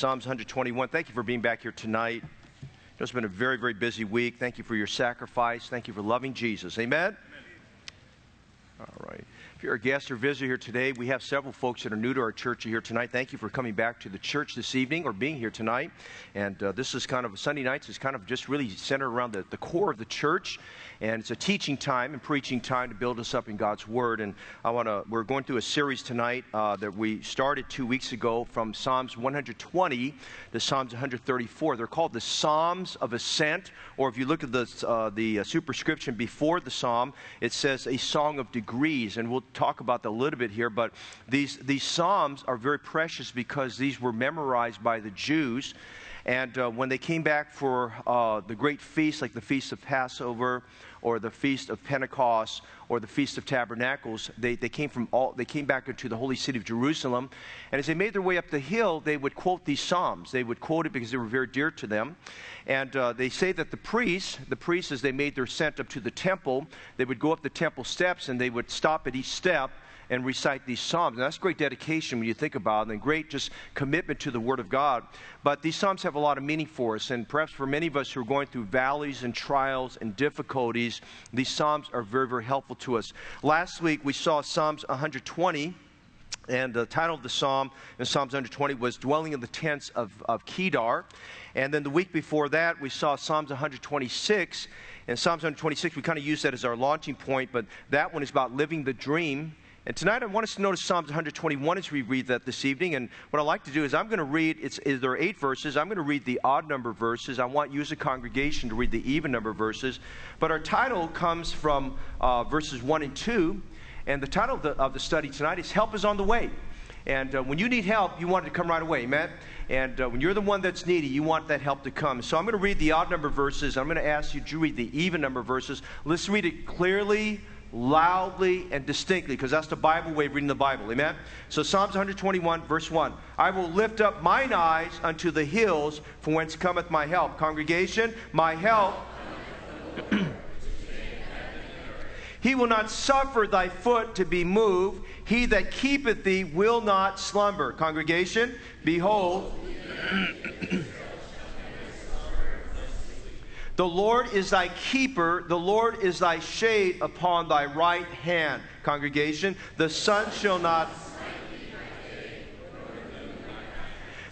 Psalms 121. Thank you for being back here tonight. It's been a very, very busy week. Thank you for your sacrifice. Thank you for loving Jesus. Amen? If you're a guest or visitor here today, we have several folks that are new to our church here tonight. Thank you for coming back to the church this evening or being here tonight. And uh, this is kind of Sunday nights is kind of just really centered around the, the core of the church. And it's a teaching time and preaching time to build us up in God's Word. And I want to, we're going through a series tonight uh, that we started two weeks ago from Psalms 120 to Psalms 134. They're called the Psalms of Ascent, or if you look at the, uh, the uh, superscription before the Psalm, it says a song of degrees. And we'll talk about a little bit here. But these, these Psalms are very precious because these were memorized by the Jews. And uh, when they came back for uh, the great feasts, like the Feast of Passover or the Feast of Pentecost or the Feast of Tabernacles, they, they, came from all, they came back into the holy city of Jerusalem. And as they made their way up the hill, they would quote these Psalms. They would quote it because they were very dear to them. And uh, they say that the priests, the priests, as they made their ascent up to the temple, they would go up the temple steps and they would stop at each step and recite these Psalms. And that's great dedication when you think about it, and great just commitment to the Word of God. But these Psalms have a lot of meaning for us, and perhaps for many of us who are going through valleys and trials and difficulties, these Psalms are very, very helpful to us. Last week we saw Psalms 120. And the title of the psalm in Psalms 120 was Dwelling in the Tents of, of Kedar. And then the week before that, we saw Psalms 126. And Psalms 126, we kind of use that as our launching point, but that one is about living the dream and tonight I want us to notice Psalms 121 as we read that this evening. And what I like to do is I'm going to read, it's, there are eight verses. I'm going to read the odd number verses. I want you as a congregation to read the even number verses. But our title comes from uh, verses 1 and 2. And the title of the, of the study tonight is Help is on the Way. And uh, when you need help, you want it to come right away, amen? And uh, when you're the one that's needy, you want that help to come. So I'm going to read the odd number verses. I'm going to ask you to read the even number verses. Let's read it clearly loudly and distinctly because that's the Bible way of reading the Bible. Amen? So, Psalms 121, verse 1 I will lift up mine eyes unto the hills from whence cometh my help. Congregation, my help. he will not suffer thy foot to be moved. He that keepeth thee will not slumber. Congregation, behold. The Lord is thy keeper. The Lord is thy shade upon thy right hand. Congregation, the sun shall not.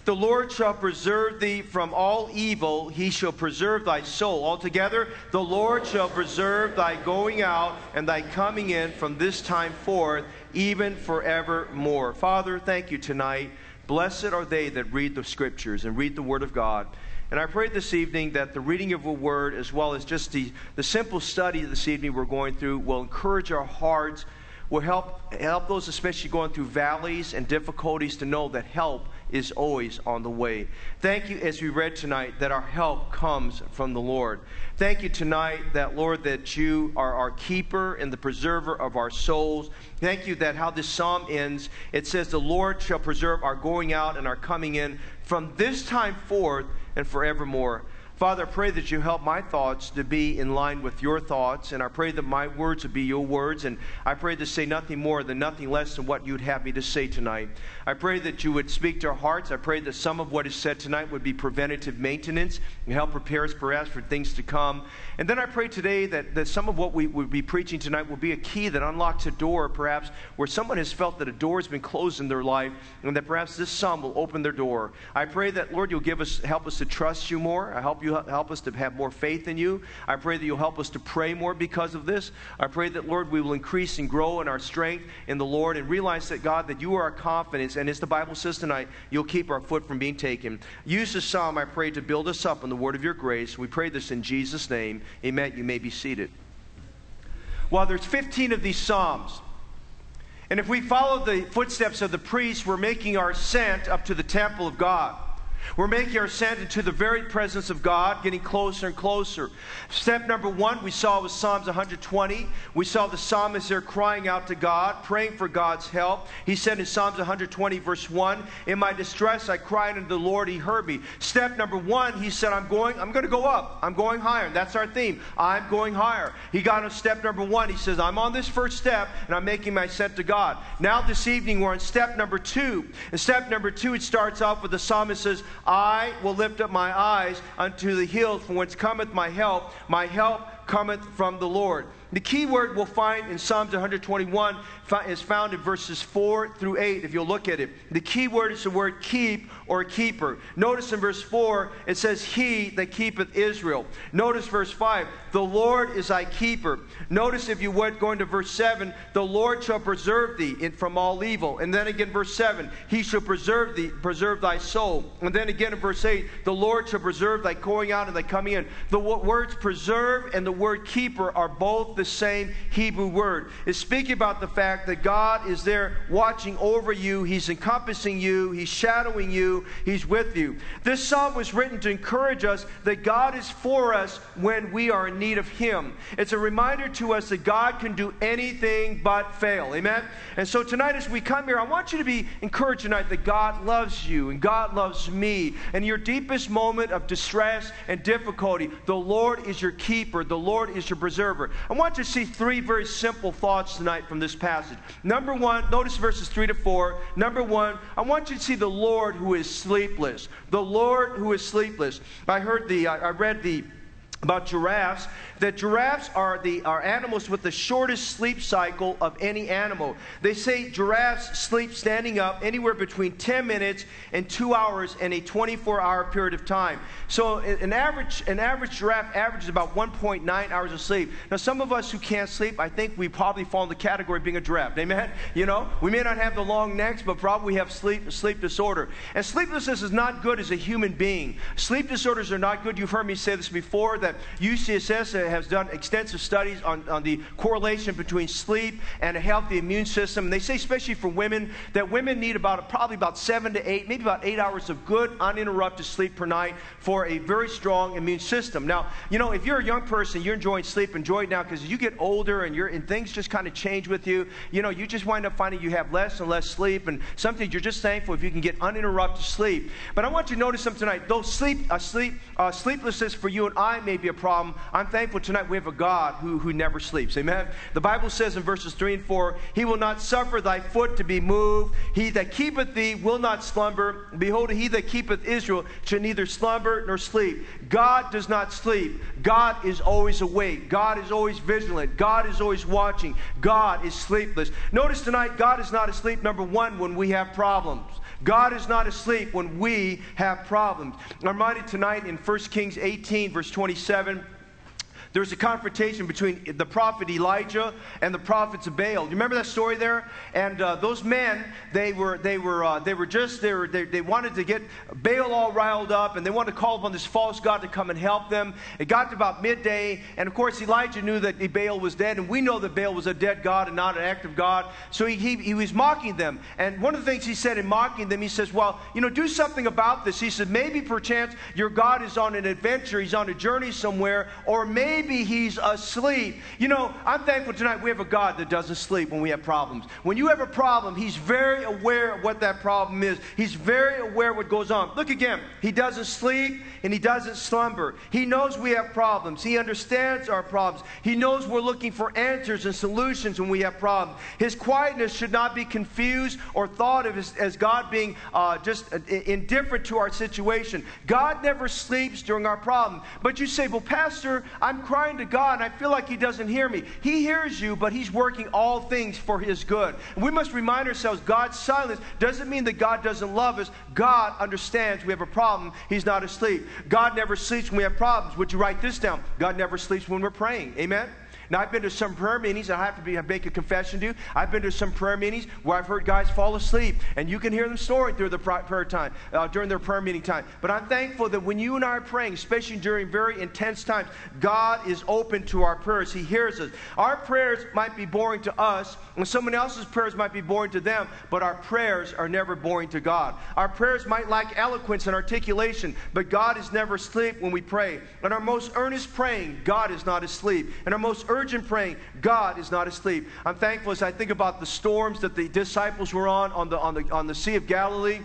The Lord shall preserve thee from all evil. He shall preserve thy soul. Altogether, the Lord shall preserve thy going out and thy coming in from this time forth, even forevermore. Father, thank you tonight. Blessed are they that read the scriptures and read the word of God. And I pray this evening that the reading of a word, as well as just the, the simple study this evening we're going through, will encourage our hearts, will help, help those especially going through valleys and difficulties to know that help is always on the way. Thank you, as we read tonight, that our help comes from the Lord. Thank you tonight that, Lord, that you are our keeper and the preserver of our souls. Thank you that how this psalm ends, it says, The Lord shall preserve our going out and our coming in from this time forth and forevermore. Father, I pray that you help my thoughts to be in line with your thoughts, and I pray that my words would be your words, and I pray to say nothing more than nothing less than what you'd have me to say tonight. I pray that you would speak to our hearts. I pray that some of what is said tonight would be preventative maintenance and help prepare us perhaps for things to come. And then I pray today that, that some of what we would be preaching tonight will be a key that unlocks a door, perhaps, where someone has felt that a door has been closed in their life, and that perhaps this psalm will open their door. I pray that, Lord, you'll give us, help us to trust you more. I help you you help us to have more faith in you. I pray that you'll help us to pray more because of this. I pray that, Lord, we will increase and grow in our strength in the Lord and realize that, God, that you are our confidence. And as the Bible says tonight, you'll keep our foot from being taken. Use this psalm, I pray, to build us up in the word of your grace. We pray this in Jesus' name. Amen. You may be seated. Well, there's 15 of these psalms. And if we follow the footsteps of the priests, we're making our ascent up to the temple of God. We're making our ascent into the very presence of God, getting closer and closer. Step number one we saw was Psalms 120. We saw the psalmist there crying out to God, praying for God's help. He said in Psalms 120, verse 1, In my distress I cried unto the Lord, he heard me. Step number one, he said, I'm going, I'm going to go up. I'm going higher. And that's our theme. I'm going higher. He got on step number one. He says, I'm on this first step and I'm making my ascent to God. Now this evening we're on step number two. And step number two, it starts off with the psalmist says, I will lift up my eyes unto the hills, from whence cometh my help. My help cometh from the Lord. The key word we'll find in Psalms 121 is found in verses 4 through 8, if you'll look at it. The key word is the word keep or keeper. Notice in verse 4, it says, He that keepeth Israel. Notice verse 5, the Lord is thy keeper. Notice, if you would, going to verse 7, the Lord shall preserve thee from all evil. And then again, verse 7, He shall preserve thee, preserve thy soul. And then again in verse 8, the Lord shall preserve thy going out and thy coming in. The words preserve and the word keeper are both the same Hebrew word. It's speaking about the fact that God is there watching over you, He's encompassing you, He's shadowing you, He's with you. This psalm was written to encourage us that God is for us when we are in need of Him. It's a reminder to us that God can do anything but fail. Amen? And so tonight, as we come here, I want you to be encouraged tonight that God loves you and God loves me. And your deepest moment of distress and difficulty, the Lord is your keeper, the Lord is your preserver. I want you to see three very simple thoughts tonight from this passage. Number one, notice verses three to four. Number one, I want you to see the Lord who is sleepless. The Lord who is sleepless. I heard the, I read the about giraffes that giraffes are the are animals with the shortest sleep cycle of any animal. They say giraffes sleep standing up anywhere between 10 minutes and 2 hours in a 24-hour period of time. So an average an average giraffe averages about 1.9 hours of sleep. Now some of us who can't sleep, I think we probably fall in the category of being a giraffe. Amen. You know, we may not have the long necks, but probably have sleep sleep disorder. And sleeplessness is not good as a human being. Sleep disorders are not good. You've heard me say this before that that UCSS has done extensive studies on, on the correlation between sleep and a healthy immune system. And they say, especially for women, that women need about probably about seven to eight, maybe about eight hours of good, uninterrupted sleep per night for a very strong immune system. Now, you know, if you're a young person, you're enjoying sleep, enjoy it now because you get older and, you're, and things just kind of change with you, you know, you just wind up finding you have less and less sleep. And something you're just thankful if you can get uninterrupted sleep. But I want you to notice something tonight. Though sleep, uh, sleep, uh, sleeplessness for you and I may be a problem, I'm thankful tonight we have a God who, who never sleeps. Amen. The Bible says in verses 3 and 4 He will not suffer thy foot to be moved. He that keepeth thee will not slumber. Behold, he that keepeth Israel shall neither slumber nor sleep. God does not sleep. God is always awake. God is always vigilant. God is always watching. God is sleepless. Notice tonight, God is not asleep, number one, when we have problems. God is not asleep when we have problems. I'm reminded tonight in 1 Kings 18, verse 27. There was a confrontation between the prophet Elijah and the prophets of Baal. You remember that story there? And uh, those men, they were, they were, uh, they were just, they, were, they, they wanted to get Baal all riled up, and they wanted to call upon this false god to come and help them. It got to about midday, and of course Elijah knew that Baal was dead, and we know that Baal was a dead god and not an active god. So he, he, he was mocking them. And one of the things he said in mocking them, he says, well, you know, do something about this. He said, maybe perchance your God is on an adventure, he's on a journey somewhere, or maybe maybe he's asleep. You know, I'm thankful tonight we have a God that doesn't sleep when we have problems. When you have a problem, he's very aware of what that problem is. He's very aware what goes on. Look again. He doesn't sleep and he doesn't slumber. He knows we have problems. He understands our problems. He knows we're looking for answers and solutions when we have problems. His quietness should not be confused or thought of as, as God being uh, just uh, indifferent to our situation. God never sleeps during our problem. But you say, well, Pastor, I'm crying to God and I feel like He doesn't hear me. He hears you, but He's working all things for His good. And we must remind ourselves God's silence doesn't mean that God doesn't love us. God understands we have a problem. He's not asleep. God never sleeps when we have problems. Would you write this down? God never sleeps when we're praying. Amen? Now, I've been to some prayer meetings, and I have to be, make a confession to you. I've been to some prayer meetings where I've heard guys fall asleep, and you can hear them snoring through the prayer time, uh, during their prayer meeting time. But I'm thankful that when you and I are praying, especially during very intense times, God is open to our prayers. He hears us. Our prayers might be boring to us, and someone else's prayers might be boring to them, but our prayers are never boring to God. Our prayers might lack eloquence and articulation, but God is never asleep when we pray. And our most earnest praying, God is not asleep. And our most urgent praying, God is not asleep. I'm thankful as I think about the storms that the disciples were on on the, on the, on the Sea of Galilee.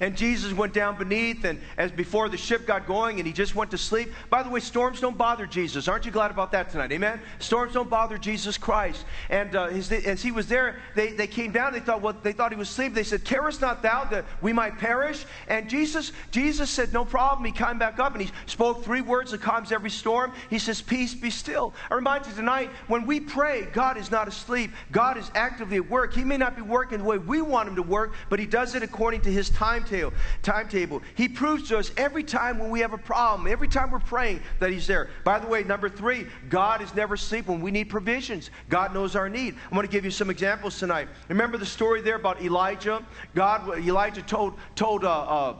And Jesus went down beneath, and as before the ship got going, and he just went to sleep. By the way, storms don't bother Jesus. Aren't you glad about that tonight? Amen? Storms don't bother Jesus Christ. And uh, his, as he was there, they, they came down. They thought, well, they thought he was asleep. They said, Carest not thou that we might perish? And Jesus, Jesus said, No problem. He climbed back up and he spoke three words that calms every storm. He says, Peace, be still. I remind you tonight, when we pray, God is not asleep. God is actively at work. He may not be working the way we want him to work, but he does it according to his timetable. Timetable. He proves to us every time when we have a problem, every time we're praying, that he's there. By the way, number three, God is never asleep when we need provisions. God knows our need. I'm going to give you some examples tonight. Remember the story there about Elijah? God, Elijah told told uh, uh,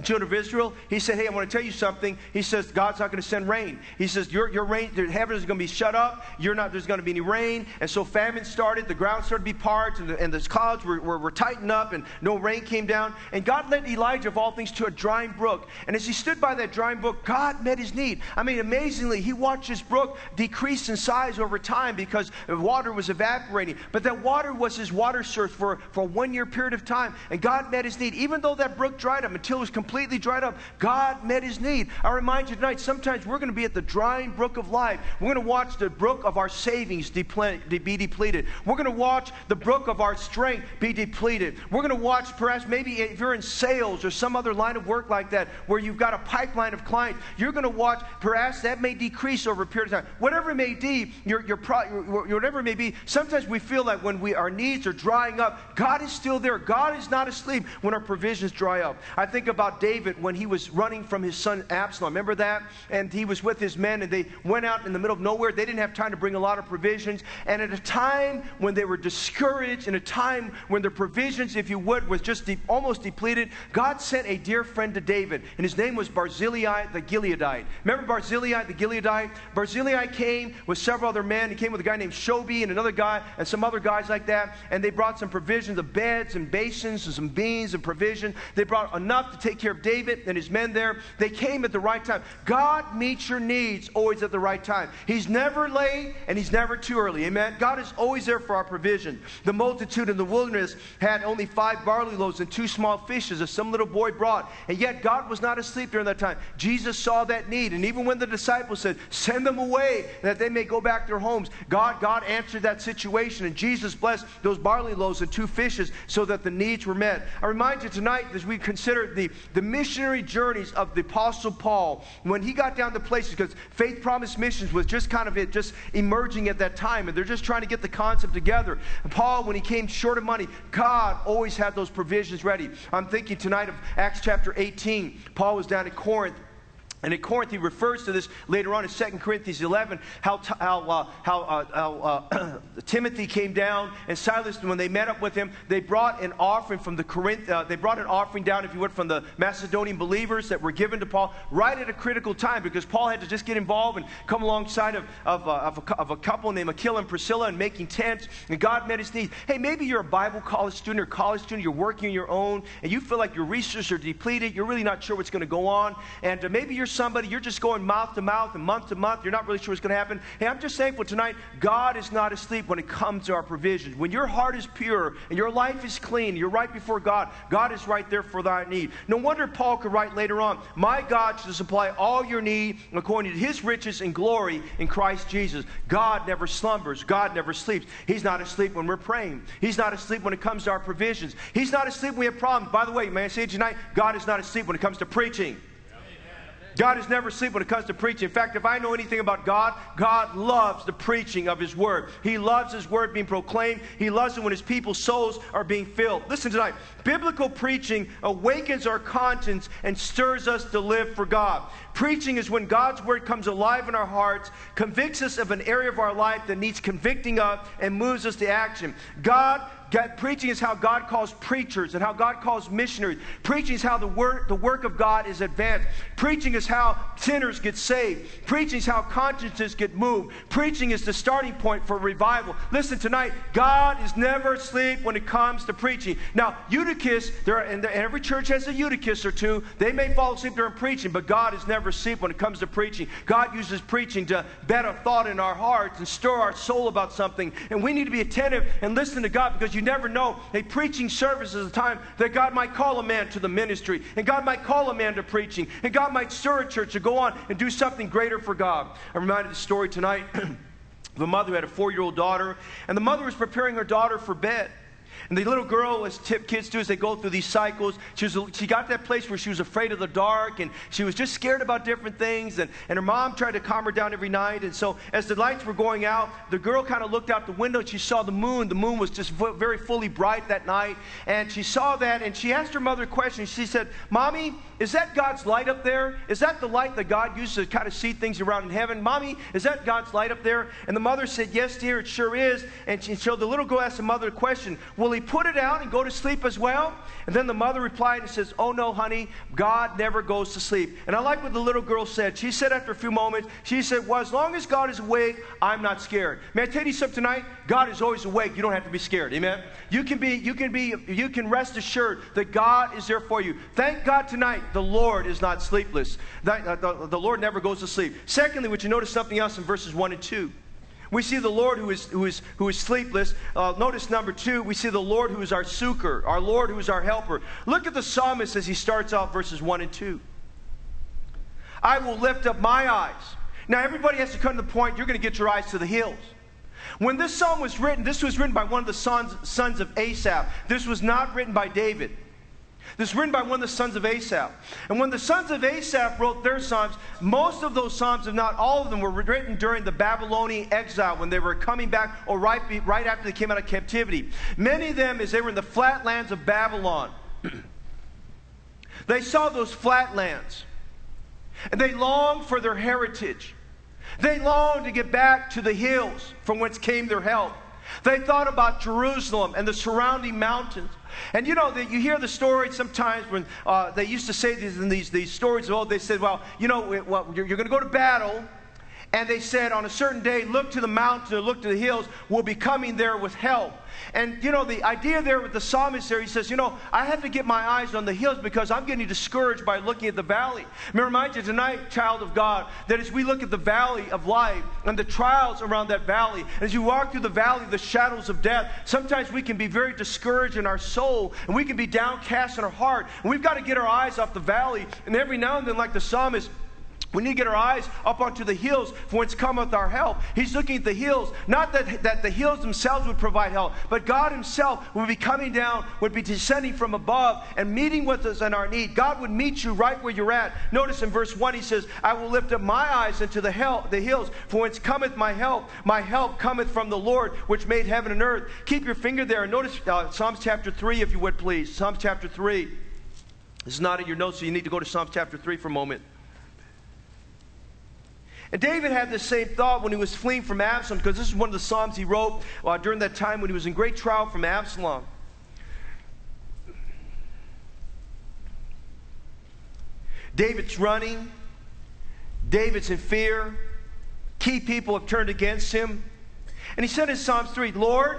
children of Israel, he said, Hey, I want to tell you something. He says, God's not going to send rain. He says, Your, your rain, the heaven is going to be shut up. You're not, there's going to be any rain. And so famine started. The ground started to be parched, and the, and the clouds were, were, were tightened up, and no rain came down. And God led Elijah, of all things, to a drying brook. And as he stood by that drying brook, God met his need. I mean, amazingly, he watched this brook decrease in size over time because water was evaporating. But that water was his water source for, for a one year period of time. And God met his need. Even though that brook dried up until it was completely completely dried up. God met his need. I remind you tonight, sometimes we're going to be at the drying brook of life. We're going to watch the brook of our savings be depleted. We're going to watch the brook of our strength be depleted. We're going to watch, perhaps, maybe if you're in sales or some other line of work like that, where you've got a pipeline of clients, you're going to watch, perhaps that may decrease over a period of time. Whatever it may be, your, your whatever it may be, sometimes we feel like when we, our needs are drying up, God is still there. God is not asleep when our provisions dry up. I think about David when he was running from his son Absalom. Remember that? And he was with his men and they went out in the middle of nowhere. They didn't have time to bring a lot of provisions. And at a time when they were discouraged, in a time when their provisions, if you would, was just de- almost depleted, God sent a dear friend to David. And his name was Barzillai the Gileadite. Remember Barzillai the Gileadite? Barzillai came with several other men. He came with a guy named Shobi and another guy and some other guys like that. And they brought some provisions of beds and basins and some beans and provision. They brought enough to take care of David and his men there. They came at the right time. God meets your needs always at the right time. He's never late and he's never too early. Amen. God is always there for our provision. The multitude in the wilderness had only five barley loaves and two small fishes that some little boy brought. And yet God was not asleep during that time. Jesus saw that need. And even when the disciples said, Send them away that they may go back to their homes, God, God answered that situation. And Jesus blessed those barley loaves and two fishes so that the needs were met. I remind you tonight as we consider the, the missionary journeys of the Apostle Paul, when he got down to places, because Faith Promise Missions was just kind of it, just emerging at that time, and they're just trying to get the concept together. And Paul, when he came short of money, God always had those provisions ready. I'm thinking tonight of Acts chapter 18. Paul was down at Corinth and in Corinth, he refers to this later on in 2 Corinthians 11, how, how, uh, how, uh, uh, Timothy came down and Silas, and when they met up with him, they brought an offering from the Corinth, uh, they brought an offering down, if you would, from the Macedonian believers that were given to Paul right at a critical time because Paul had to just get involved and come alongside of, of, uh, of, a, of a couple named Aquila and Priscilla and making tents, and God met his needs. Hey, maybe you're a Bible college student or college student, you're working on your own, and you feel like your resources are depleted, you're really not sure what's going to go on, and uh, maybe you're somebody, you're just going mouth to mouth and month to month, you're not really sure what's going to happen. Hey, I'm just thankful tonight, God is not asleep when it comes to our provisions. When your heart is pure and your life is clean, you're right before God, God is right there for thy need. No wonder Paul could write later on, My God shall supply all your need according to his riches and glory in Christ Jesus. God never slumbers, God never sleeps. He's not asleep when we're praying, He's not asleep when it comes to our provisions, He's not asleep when we have problems. By the way, may I say tonight, God is not asleep when it comes to preaching. God is never asleep when it comes to preaching. In fact, if I know anything about God, God loves the preaching of His Word. He loves His Word being proclaimed. He loves it when His people's souls are being filled. Listen tonight. Biblical preaching awakens our conscience and stirs us to live for God. Preaching is when God's Word comes alive in our hearts, convicts us of an area of our life that needs convicting of, and moves us to action. God God, preaching is how God calls preachers and how God calls missionaries. Preaching is how the work, the work of God is advanced. Preaching is how sinners get saved. Preaching is how consciences get moved. Preaching is the starting point for revival. Listen, tonight, God is never asleep when it comes to preaching. Now, Eutychus, there are, and every church has a Eutychus or two. They may fall asleep during preaching, but God is never asleep when it comes to preaching. God uses preaching to bet a thought in our hearts and stir our soul about something. And we need to be attentive and listen to God because you you never know. A preaching service is a time that God might call a man to the ministry, and God might call a man to preaching, and God might stir a church to go on and do something greater for God. I'm reminded of the story tonight of a mother who had a four year old daughter, and the mother was preparing her daughter for bed. And the little girl, as tip kids do, as they go through these cycles, she, was, she got that place where she was afraid of the dark and she was just scared about different things. And, and her mom tried to calm her down every night. And so, as the lights were going out, the girl kind of looked out the window and she saw the moon. The moon was just very fully bright that night. And she saw that and she asked her mother a question. She said, Mommy, is that God's light up there? Is that the light that God uses to kind of see things around in heaven? Mommy, is that God's light up there? And the mother said, Yes, dear, it sure is. And she, so the little girl asked the mother a question Will he put it out and go to sleep as well? And then the mother replied and says, Oh, no, honey, God never goes to sleep. And I like what the little girl said. She said after a few moments, She said, Well, as long as God is awake, I'm not scared. May I tell you something tonight? God is always awake. You don't have to be scared. Amen? You can be, you can be, you can rest assured that God is there for you. Thank God tonight the Lord is not sleepless. The, uh, the, the Lord never goes to sleep. Secondly, would you notice something else in verses 1 and 2? We see the Lord who is, who is, who is sleepless. Uh, notice number two, we see the Lord who is our succor, our Lord who is our helper. Look at the psalmist as he starts off verses 1 and 2. I will lift up my eyes. Now, everybody has to come to the point you're going to get your eyes to the hills. When this psalm was written, this was written by one of the sons, sons of Asaph. This was not written by David. This is written by one of the sons of Asaph. And when the sons of Asaph wrote their psalms, most of those psalms, if not all of them, were written during the Babylonian exile when they were coming back or right, right after they came out of captivity. Many of them, as they were in the flatlands of Babylon, they saw those flatlands and they longed for their heritage. They longed to get back to the hills from whence came their help. They thought about Jerusalem and the surrounding mountains. And you know, that you hear the story sometimes when uh, they used to say these these, these stories of old, they said, well, you know, well, you're, you're going to go to battle. And they said, on a certain day, look to the mountains or look to the hills. We'll be coming there with help. And, you know, the idea there with the psalmist there, he says, you know, I have to get my eyes on the hills because I'm getting discouraged by looking at the valley. Let me remind you tonight, child of God, that as we look at the valley of life and the trials around that valley, as you walk through the valley of the shadows of death, sometimes we can be very discouraged in our soul and we can be downcast in our heart. And we've got to get our eyes off the valley. And every now and then, like the psalmist, we need to get our eyes up onto the hills from whence cometh our help. He's looking at the hills, not that, that the hills themselves would provide help, but God Himself would be coming down, would be descending from above and meeting with us in our need. God would meet you right where you're at. Notice in verse 1 He says, I will lift up my eyes into the, hell, the hills, from whence cometh my help. My help cometh from the Lord, which made heaven and earth. Keep your finger there. and Notice uh, Psalms chapter 3, if you would please. Psalms chapter 3. This is not in your notes, so you need to go to Psalms chapter 3 for a moment. And David had the same thought when he was fleeing from Absalom, because this is one of the Psalms he wrote uh, during that time when he was in great trial from Absalom. David's running. David's in fear. Key people have turned against him. And he said in Psalms 3 Lord,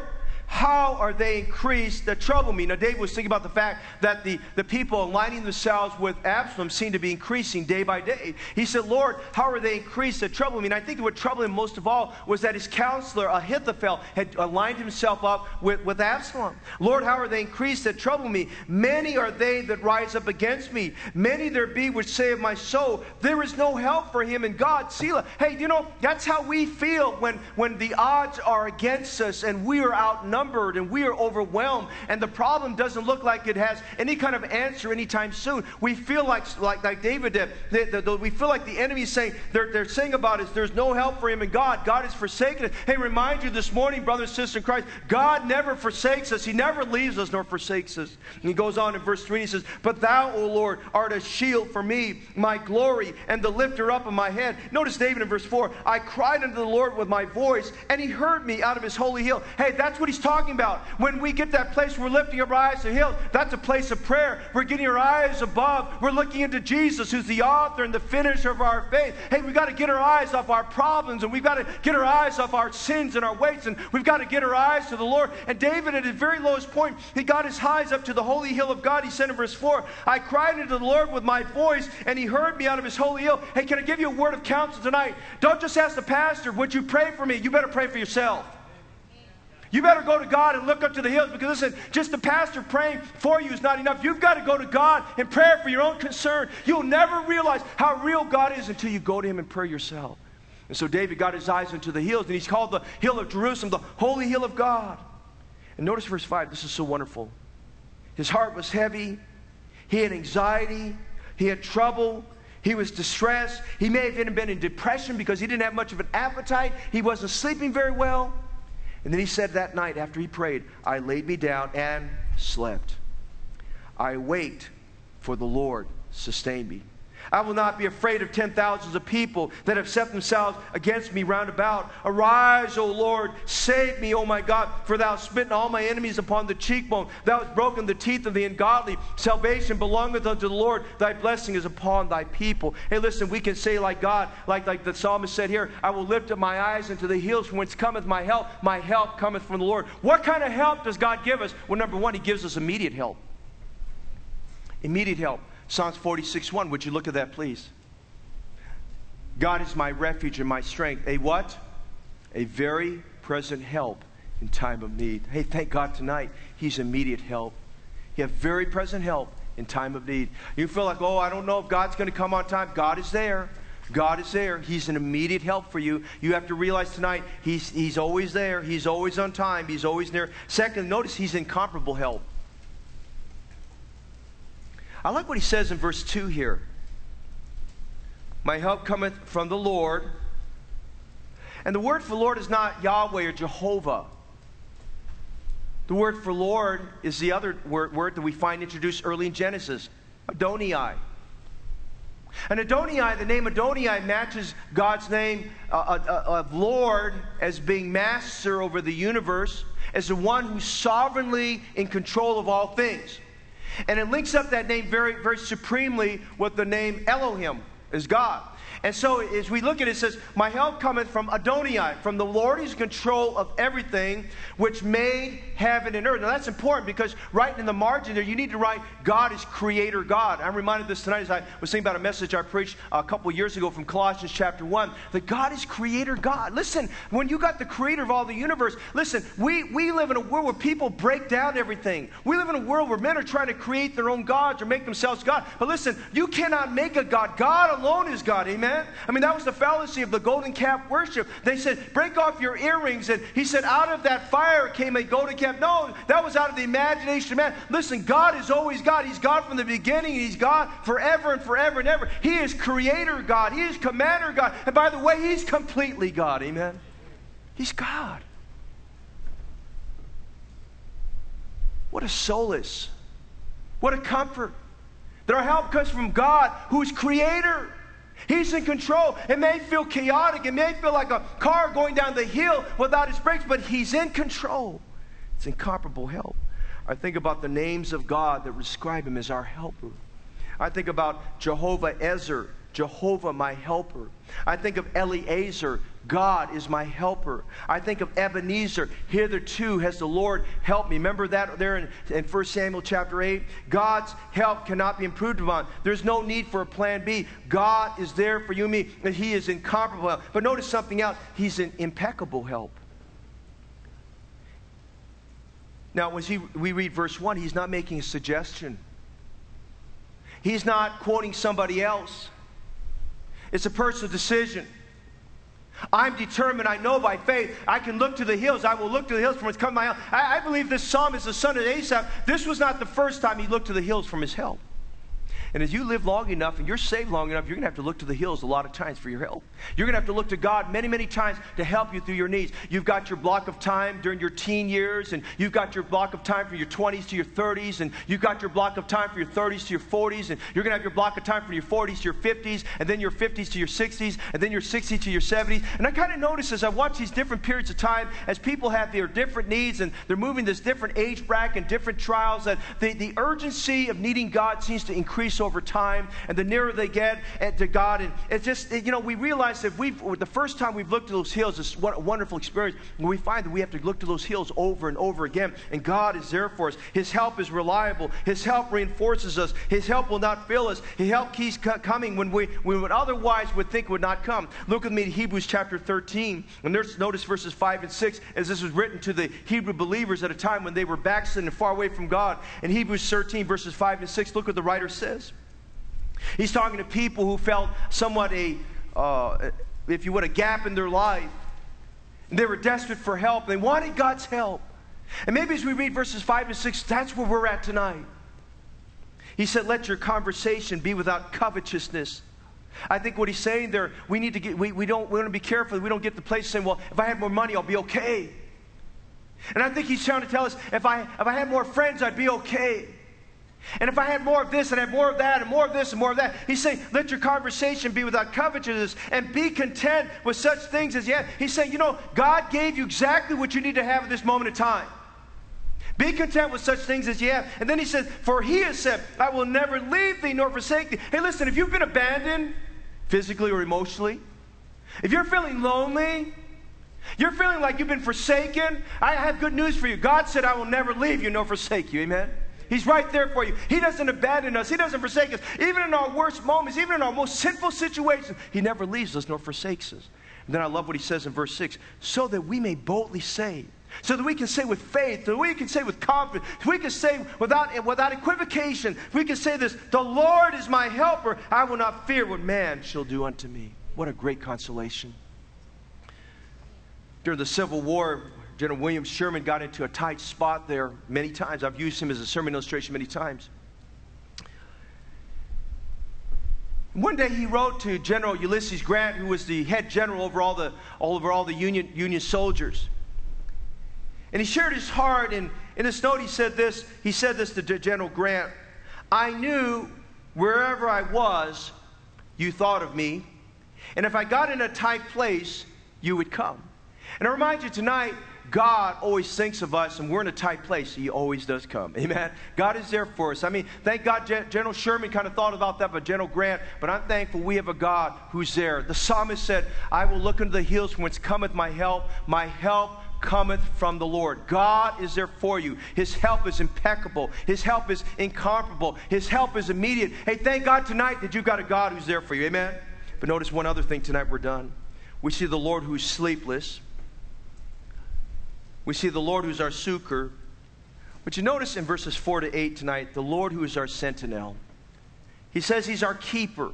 how are they increased that trouble me? Now, David was thinking about the fact that the, the people aligning themselves with Absalom seemed to be increasing day by day. He said, Lord, how are they increased that trouble me? And I think what troubled him most of all was that his counselor, Ahithophel, had aligned himself up with, with Absalom. Lord, how are they increased that trouble me? Many are they that rise up against me. Many there be which say of my soul, there is no help for him in God. Selah. Hey, you know, that's how we feel when, when the odds are against us and we are outnumbered outnumbered and we are overwhelmed and the problem doesn't look like it has any kind of answer anytime soon. We feel like, like, like David did. The, the, we feel like the enemy is saying, they're, they're saying about us, there's no help for him in God. God is forsaken us. Hey, remind you this morning, brother and sister in Christ, God never forsakes us. He never leaves us nor forsakes us. And he goes on in verse 3 he says, But thou, O Lord, art a shield for me, my glory, and the lifter up of my head. Notice David in verse 4 I cried unto the Lord with my voice, and he heard me out of his holy hill. Hey, that's what he's talking talking about. When we get that place, we're lifting our eyes to Him. That's a place of prayer. We're getting our eyes above. We're looking into Jesus, who's the author and the finisher of our faith. Hey, we've got to get our eyes off our problems and we've got to get our eyes off our sins and our weights and we've got to get our eyes to the Lord. And David, at his very lowest point, he got his eyes up to the holy hill of God. He said in verse 4, I cried unto the Lord with my voice and he heard me out of his holy hill. Hey, can I give you a word of counsel tonight? Don't just ask the pastor, would you pray for me? You better pray for yourself. You better go to God and look up to the hills because listen, just the pastor praying for you is not enough. You've got to go to God and pray for your own concern. You'll never realize how real God is until you go to Him and pray yourself. And so David got his eyes into the hills, and he's called the hill of Jerusalem, the holy hill of God. And notice verse 5, this is so wonderful. His heart was heavy, he had anxiety, he had trouble, he was distressed. He may have even been in depression because he didn't have much of an appetite. He wasn't sleeping very well. And then he said that night after he prayed, I laid me down and slept. I wait for the Lord sustain me. I will not be afraid of ten thousands of people that have set themselves against me round about. Arise, O Lord, save me, O my God, for thou hast smitten all my enemies upon the cheekbone. Thou hast broken the teeth of the ungodly. Salvation belongeth unto the Lord. Thy blessing is upon thy people. Hey, listen, we can say like God, like, like the psalmist said here, I will lift up my eyes into the hills from whence cometh my help. My help cometh from the Lord. What kind of help does God give us? Well, number one, He gives us immediate help. Immediate help. Psalms 46 1. Would you look at that, please? God is my refuge and my strength. A what? A very present help in time of need. Hey, thank God tonight, He's immediate help. You have very present help in time of need. You feel like, oh, I don't know if God's going to come on time. God is there. God is there. He's an immediate help for you. You have to realize tonight, He's, he's always there. He's always on time. He's always near. Second, notice He's incomparable help. I like what he says in verse 2 here. My help cometh from the Lord. And the word for Lord is not Yahweh or Jehovah. The word for Lord is the other word, that we find introduced early in Genesis Adonai. And Adonai, the name Adonai matches God's name uh, uh, uh, of Lord as being master over the universe, as the one who's sovereignly in control of all things. And it links up that name very, very supremely with the name Elohim, is God. And so as we look at it, it says, My help cometh from Adonai, from the Lord in control of everything, which made heaven and earth. Now that's important because right in the margin there, you need to write, God is creator God. I'm reminded this tonight as I was thinking about a message I preached a couple years ago from Colossians chapter 1, that God is creator God. Listen, when you got the creator of all the universe, listen, we, we live in a world where people break down everything. We live in a world where men are trying to create their own gods or make themselves God. But listen, you cannot make a God. God alone is God. Amen. Amen? I mean, that was the fallacy of the golden calf worship. They said, break off your earrings. And he said, out of that fire came a golden calf. No, that was out of the imagination of man. Listen, God is always God. He's God from the beginning, He's God forever and forever and ever. He is creator God. He is commander God. And by the way, He's completely God. Amen? He's God. What a solace. What a comfort. That our help comes from God, who is creator. He's in control. It may feel chaotic. It may feel like a car going down the hill without its brakes, but He's in control. It's incomparable help. I think about the names of God that describe Him as our helper. I think about Jehovah Ezer, Jehovah my helper. I think of Eliezer, God is my helper. I think of Ebenezer, hitherto has the Lord helped me. Remember that there in, in 1 Samuel chapter 8? God's help cannot be improved upon. There's no need for a plan B. God is there for you and me, and He is incomparable help. But notice something else He's an impeccable help. Now, as he, we read verse 1, he's not making a suggestion. He's not quoting somebody else. It's a personal decision. I'm determined, I know by faith, I can look to the hills. I will look to the hills from whence come my help. I, I believe this psalm is the son of Asaph. This was not the first time he looked to the hills from his help. And as you live long enough and you're saved long enough, you're going to have to look to the hills a lot of times for your help. You're going to have to look to God many, many times to help you through your needs. You've got your block of time during your teen years, and you've got your block of time from your 20s to your 30s, and you've got your block of time from your 30s to your 40s, and you're going to have your block of time from your 40s to your 50s, and then your 50s to your 60s, and then your 60s to your 70s. And I kind of notice as I watch these different periods of time, as people have their different needs and they're moving this different age bracket and different trials, that the, the urgency of needing God seems to increase over time, and the nearer they get eh, to God. And it's just, eh, you know, we realize that we've, the first time we've looked at those hills, it's what a wonderful experience. We find that we have to look to those hills over and over again, and God is there for us. His help is reliable. His help reinforces us. His help will not fail us. His help keeps coming when we, we would otherwise would think would not come. Look with me to Hebrews chapter 13. And there's, notice verses 5 and 6, as this was written to the Hebrew believers at a time when they were backslidden and far away from God. In Hebrews 13, verses 5 and 6, look what the writer says. He's talking to people who felt somewhat a, uh, if you would, a gap in their life. They were desperate for help. They wanted God's help. And maybe as we read verses 5 and 6, that's where we're at tonight. He said, Let your conversation be without covetousness. I think what he's saying there, we need to get, we, we don't, we want to be careful we don't get the place saying, well, if I had more money, I'll be okay. And I think he's trying to tell us, if I, if I had more friends, I'd be okay. And if I had more of this and had more of that and more of this and more of that, he's saying, let your conversation be without covetousness and be content with such things as yet. He's saying, you know, God gave you exactly what you need to have at this moment in time. Be content with such things as you have. And then he says, For he has said, I will never leave thee nor forsake thee. Hey, listen, if you've been abandoned physically or emotionally, if you're feeling lonely, you're feeling like you've been forsaken, I have good news for you. God said, I will never leave you nor forsake you. Amen. He's right there for you. He doesn't abandon us. He doesn't forsake us. Even in our worst moments, even in our most sinful situations, He never leaves us nor forsakes us. And then I love what He says in verse 6 so that we may boldly say, so that we can say with faith, so that we can say with confidence, we can say without, without equivocation, we can say this The Lord is my helper. I will not fear what man shall do unto me. What a great consolation. During the Civil War, General William Sherman got into a tight spot there many times. I've used him as a sermon illustration many times. One day he wrote to General Ulysses Grant, who was the head general over all the, all over all the Union, Union soldiers. And he shared his heart, and in his note he said this, he said this to General Grant, I knew wherever I was, you thought of me, and if I got in a tight place, you would come. And I remind you tonight, God always thinks of us, and we're in a tight place. He always does come. Amen. God is there for us. I mean, thank God General Sherman kind of thought about that, but General Grant, but I'm thankful we have a God who's there. The psalmist said, I will look into the hills from whence cometh my help. My help cometh from the Lord. God is there for you. His help is impeccable. His help is incomparable. His help is immediate. Hey, thank God tonight that you've got a God who's there for you. Amen? But notice one other thing tonight we're done. We see the Lord who's sleepless. We see the Lord who's our succor. But you notice in verses 4 to 8 tonight, the Lord who is our sentinel. He says he's our keeper.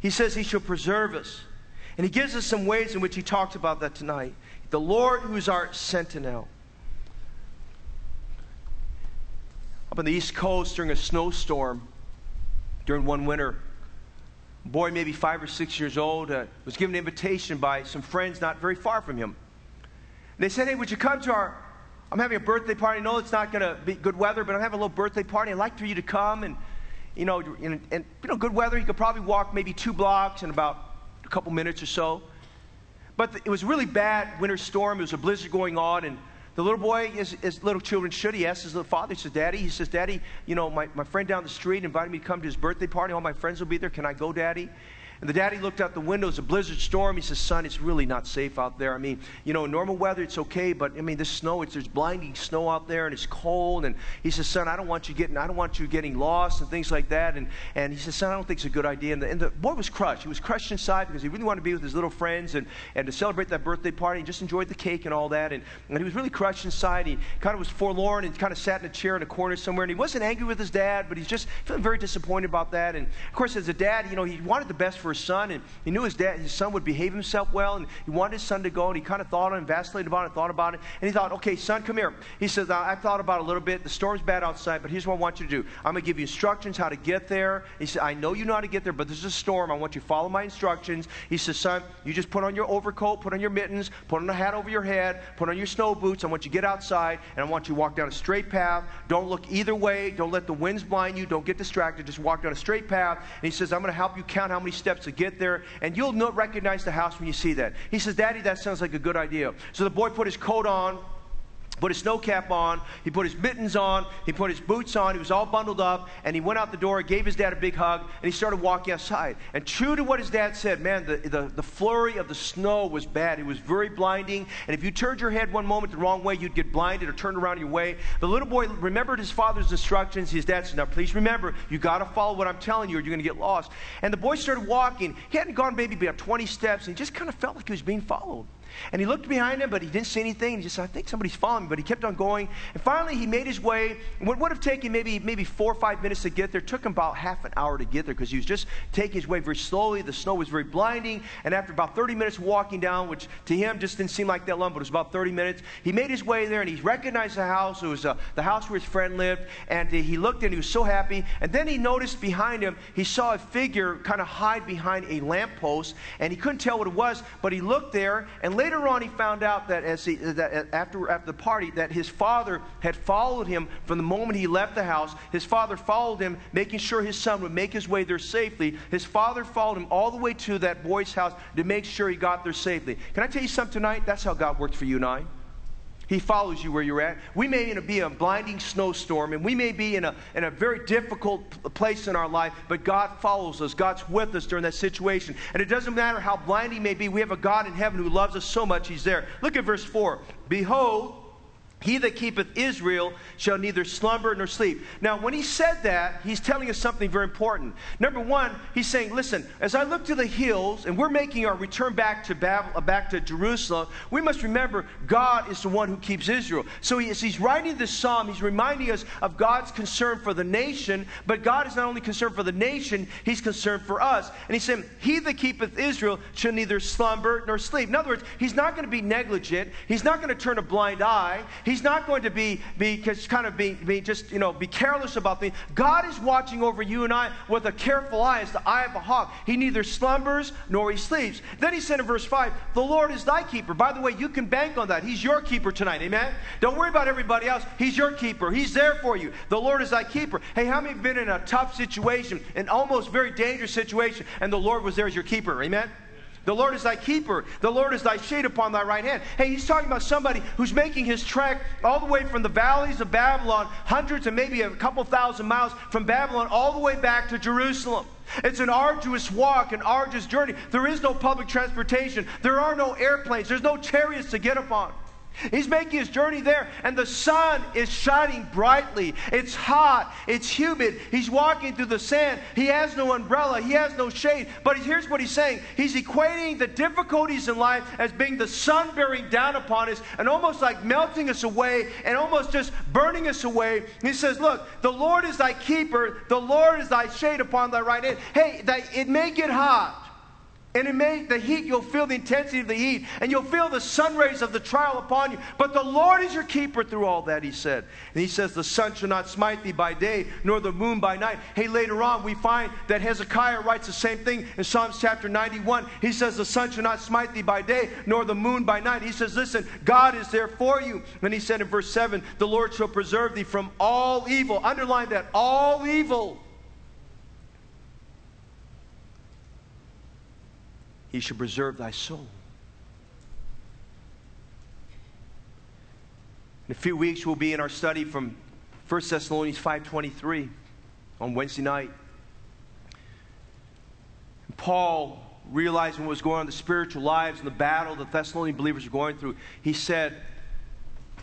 He says he shall preserve us. And he gives us some ways in which he talked about that tonight. The Lord who's our sentinel. Up on the East Coast during a snowstorm, during one winter, a boy, maybe five or six years old, uh, was given an invitation by some friends not very far from him. They said, Hey, would you come to our I'm having a birthday party. Know it's not going to be good weather, but I'm having a little birthday party. I'd like for you to come and, you know, and, and, you know, good weather. You could probably walk maybe two blocks in about a couple minutes or so. But it was really bad winter storm. There was a blizzard going on, and the little boy, as, as little children should, he asked his little father, he says, Daddy, he says, Daddy, you know, my, my friend down the street invited me to come to his birthday party. All my friends will be there. Can I go, Daddy? And the daddy looked out the window. It's a blizzard storm. He says, Son, it's really not safe out there. I mean, you know, normal weather, it's okay, but I mean, the snow, it's, there's blinding snow out there and it's cold. And he says, Son, I don't want you getting, I don't want you getting lost and things like that. And, and he says, Son, I don't think it's a good idea. And the, and the boy was crushed. He was crushed inside because he really wanted to be with his little friends and, and to celebrate that birthday party and just enjoyed the cake and all that. And, and he was really crushed inside. He kind of was forlorn and kind of sat in a chair in a corner somewhere. And he wasn't angry with his dad, but he's just feeling very disappointed about that. And of course, as a dad, you know, he wanted the best for his son. And he knew his dad, his son would behave himself well, and he wanted his son to go, and he kind of thought on it, vacillated about it, thought about it, and he thought, okay, son, come here. He says, I've thought about it a little bit. The storm's bad outside, but here's what I want you to do. I'm going to give you instructions how to get there. He said, I know you know how to get there, but there's a storm. I want you to follow my instructions. He says, son, you just put on your overcoat, put on your mittens, put on a hat over your head, put on your snow boots. I want you to get outside, and I want you to walk down a straight path. Don't look either way. Don't let the winds blind you. Don't get distracted. Just walk down a straight path. And he says, I'm going to help you count how many steps to get there, and you'll recognize the house when you see that. He says, Daddy, that sounds like a good idea. So the boy put his coat on. Put his snow cap on, he put his mittens on, he put his boots on, he was all bundled up, and he went out the door, gave his dad a big hug, and he started walking outside. And true to what his dad said, man, the, the, the flurry of the snow was bad. It was very blinding, and if you turned your head one moment the wrong way, you'd get blinded or turned around your way. The little boy remembered his father's instructions. His dad said, Now, please remember, you got to follow what I'm telling you, or you're going to get lost. And the boy started walking. He hadn't gone maybe about 20 steps, and he just kind of felt like he was being followed. And he looked behind him, but he didn't see anything. He just said, I think somebody's following me. But he kept on going. And finally, he made his way. What would have taken maybe, maybe four or five minutes to get there took him about half an hour to get there because he was just taking his way very slowly. The snow was very blinding. And after about 30 minutes walking down, which to him just didn't seem like that long, but it was about 30 minutes, he made his way there and he recognized the house. It was uh, the house where his friend lived. And he looked and he was so happy. And then he noticed behind him, he saw a figure kind of hide behind a lamppost. And he couldn't tell what it was, but he looked there. And later on, he found out that, as he, that after, after the party that his father had followed him from the moment he left the house. His father followed him, making sure his son would make his way there safely. His father followed him all the way to that boy's house to make sure he got there safely. Can I tell you something tonight? That's how God works for you and I. He follows you where you're at. We may be in a blinding snowstorm and we may be in a, in a very difficult place in our life, but God follows us. God's with us during that situation. And it doesn't matter how blinding may be, we have a God in heaven who loves us so much, He's there. Look at verse 4. Behold, he that keepeth Israel shall neither slumber nor sleep. Now, when he said that, he's telling us something very important. Number one, he's saying, listen, as I look to the hills and we're making our return back to Babel, uh, back to Jerusalem, we must remember God is the one who keeps Israel. So he, as he's writing this psalm, he's reminding us of God's concern for the nation, but God is not only concerned for the nation, he's concerned for us. And he's saying, He that keepeth Israel shall neither slumber nor sleep. In other words, he's not going to be negligent, he's not going to turn a blind eye. He's not going to be, be kind of be, be just, you know, be careless about things. God is watching over you and I with a careful eye as the eye of a hawk. He neither slumbers nor he sleeps. Then he said in verse 5, The Lord is thy keeper. By the way, you can bank on that. He's your keeper tonight. Amen? Don't worry about everybody else. He's your keeper. He's there for you. The Lord is thy keeper. Hey, how many have been in a tough situation, an almost very dangerous situation, and the Lord was there as your keeper? Amen? The Lord is thy keeper. The Lord is thy shade upon thy right hand. Hey, he's talking about somebody who's making his trek all the way from the valleys of Babylon, hundreds and maybe a couple thousand miles from Babylon, all the way back to Jerusalem. It's an arduous walk, an arduous journey. There is no public transportation. There are no airplanes. There's no chariots to get upon. He's making his journey there, and the sun is shining brightly. It's hot, it's humid. He's walking through the sand. He has no umbrella, he has no shade. But here's what he's saying He's equating the difficulties in life as being the sun bearing down upon us and almost like melting us away and almost just burning us away. He says, Look, the Lord is thy keeper, the Lord is thy shade upon thy right hand. Hey, that it may get hot. And it may, the heat, you'll feel the intensity of the heat, and you'll feel the sun rays of the trial upon you. But the Lord is your keeper through all that, he said. And he says, The sun shall not smite thee by day, nor the moon by night. Hey, later on, we find that Hezekiah writes the same thing in Psalms chapter 91. He says, The sun shall not smite thee by day, nor the moon by night. He says, Listen, God is there for you. And he said in verse 7, The Lord shall preserve thee from all evil. Underline that, all evil. He should preserve thy soul. In a few weeks, we'll be in our study from 1 Thessalonians 5.23 on Wednesday night. Paul, realizing what was going on in the spiritual lives and the battle the Thessalonian believers were going through, he said,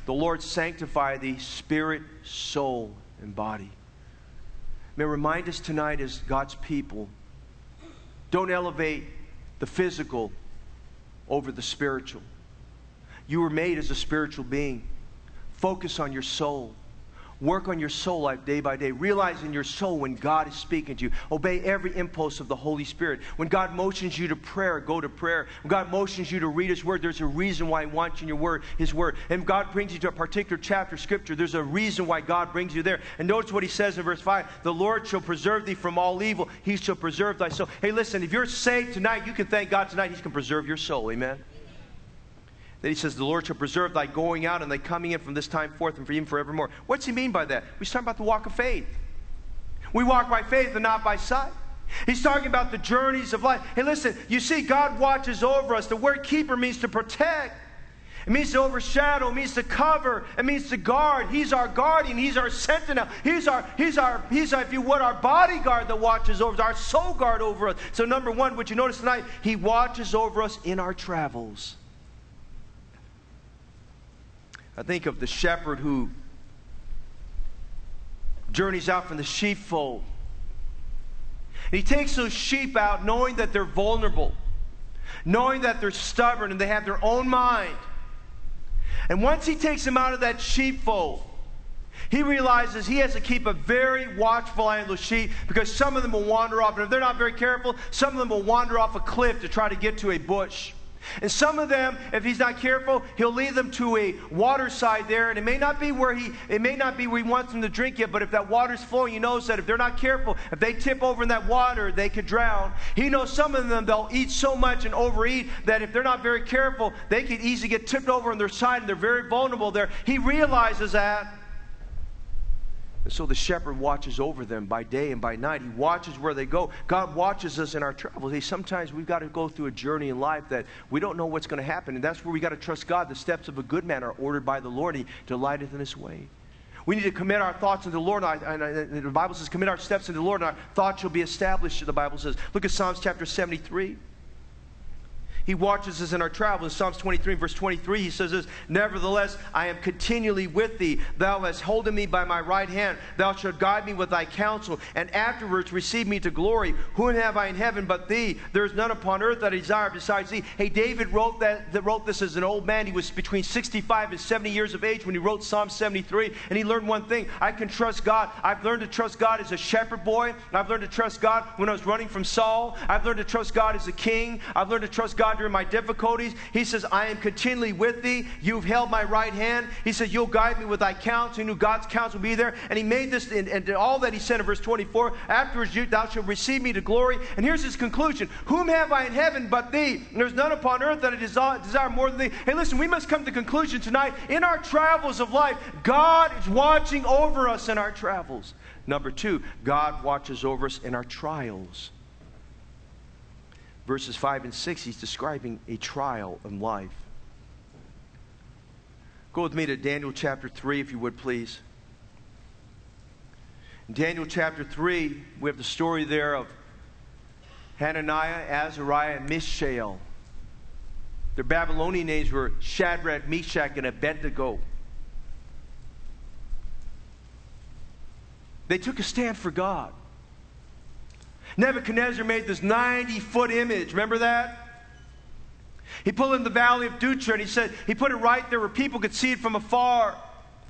The Lord sanctify thee, spirit, soul, and body. May remind us tonight as God's people, don't elevate the physical over the spiritual. You were made as a spiritual being. Focus on your soul. Work on your soul life day by day. Realize in your soul when God is speaking to you. Obey every impulse of the Holy Spirit. When God motions you to prayer, go to prayer. When God motions you to read His Word, there's a reason why He wants you in your Word, His Word. And God brings you to a particular chapter of Scripture, there's a reason why God brings you there. And notice what He says in verse 5 The Lord shall preserve thee from all evil, He shall preserve thy soul. Hey, listen, if you're saved tonight, you can thank God tonight, He can preserve your soul. Amen. Then he says, The Lord shall preserve thy going out and thy coming in from this time forth and for even forevermore. What's he mean by that? He's talking about the walk of faith. We walk by faith and not by sight. He's talking about the journeys of life. Hey, listen, you see, God watches over us. The word keeper means to protect. It means to overshadow, it means to cover, it means to guard. He's our guardian, he's our sentinel, he's our, he's our, he's our, if you would, our bodyguard that watches over us, our soul guard over us. So, number one, would you notice tonight, he watches over us in our travels. I think of the shepherd who journeys out from the sheepfold. And he takes those sheep out knowing that they're vulnerable, knowing that they're stubborn and they have their own mind. And once he takes them out of that sheepfold, he realizes he has to keep a very watchful eye on those sheep because some of them will wander off. And if they're not very careful, some of them will wander off a cliff to try to get to a bush. And some of them, if he's not careful, he'll lead them to a water side there, and it may not be where he it may not be where he wants them to drink yet, but if that water's flowing, he knows that if they're not careful, if they tip over in that water, they could drown. He knows some of them they'll eat so much and overeat that if they're not very careful, they could easily get tipped over on their side and they're very vulnerable there. He realizes that. And so the shepherd watches over them by day and by night. He watches where they go. God watches us in our travels. Hey, sometimes we've got to go through a journey in life that we don't know what's going to happen. And that's where we got to trust God. The steps of a good man are ordered by the Lord. He delighteth in his way. We need to commit our thoughts into the Lord. And the Bible says, commit our steps into the Lord, and our thoughts shall be established, the Bible says. Look at Psalms chapter 73. He watches us in our travels. In Psalms 23, verse 23, he says this Nevertheless, I am continually with thee. Thou hast holden me by my right hand. Thou shalt guide me with thy counsel, and afterwards receive me to glory. Whom have I in heaven but thee? There is none upon earth that I desire besides thee. Hey, David wrote, that, that wrote this as an old man. He was between 65 and 70 years of age when he wrote Psalm 73, and he learned one thing I can trust God. I've learned to trust God as a shepherd boy, I've learned to trust God when I was running from Saul. I've learned to trust God as a king. I've learned to trust God during my difficulties. He says, I am continually with thee. You've held my right hand. He says, You'll guide me with thy counsel. He knew God's counsel will be there. And he made this, and, all that he said in verse 24 afterwards, you, thou shalt receive me to glory. And here's his conclusion Whom have I in heaven but thee? And there's none upon earth that I desire, desire more than thee. Hey, listen, we must come to conclusion tonight in our travels of life, God is watching over us in our travels. Number two, God watches over us in our trials verses 5 and 6, he's describing a trial in life. Go with me to Daniel chapter 3, if you would, please. In Daniel chapter 3, we have the story there of Hananiah, Azariah, and Mishael. Their Babylonian names were Shadrach, Meshach, and Abednego. They took a stand for God. Nebuchadnezzar made this 90 foot image. Remember that? He pulled in the valley of Dura and he said, he put it right there where people could see it from afar.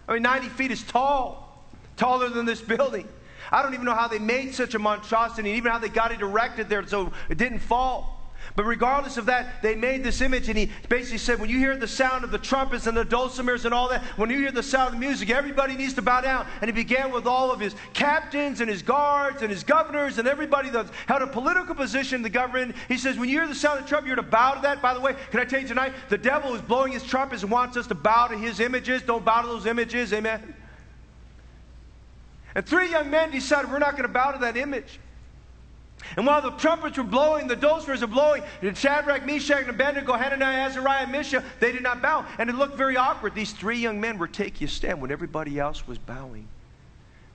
I mean, 90 feet is tall, taller than this building. I don't even know how they made such a monstrosity and even how they got it erected there so it didn't fall. But regardless of that, they made this image, and he basically said, when you hear the sound of the trumpets and the dulcimers and all that, when you hear the sound of the music, everybody needs to bow down. And he began with all of his captains and his guards and his governors and everybody that held a political position in the government. He says, when you hear the sound of the trumpet, you're to bow to that. By the way, can I tell you tonight, the devil is blowing his trumpets and wants us to bow to his images. Don't bow to those images. Amen. And three young men decided, we're not going to bow to that image. And while the trumpets were blowing, the dulcimers were blowing, Shadrach, Meshach, and Abednego, Hananiah, Azariah, and Mishael, they did not bow. And it looked very awkward. These three young men were taking a stand when everybody else was bowing.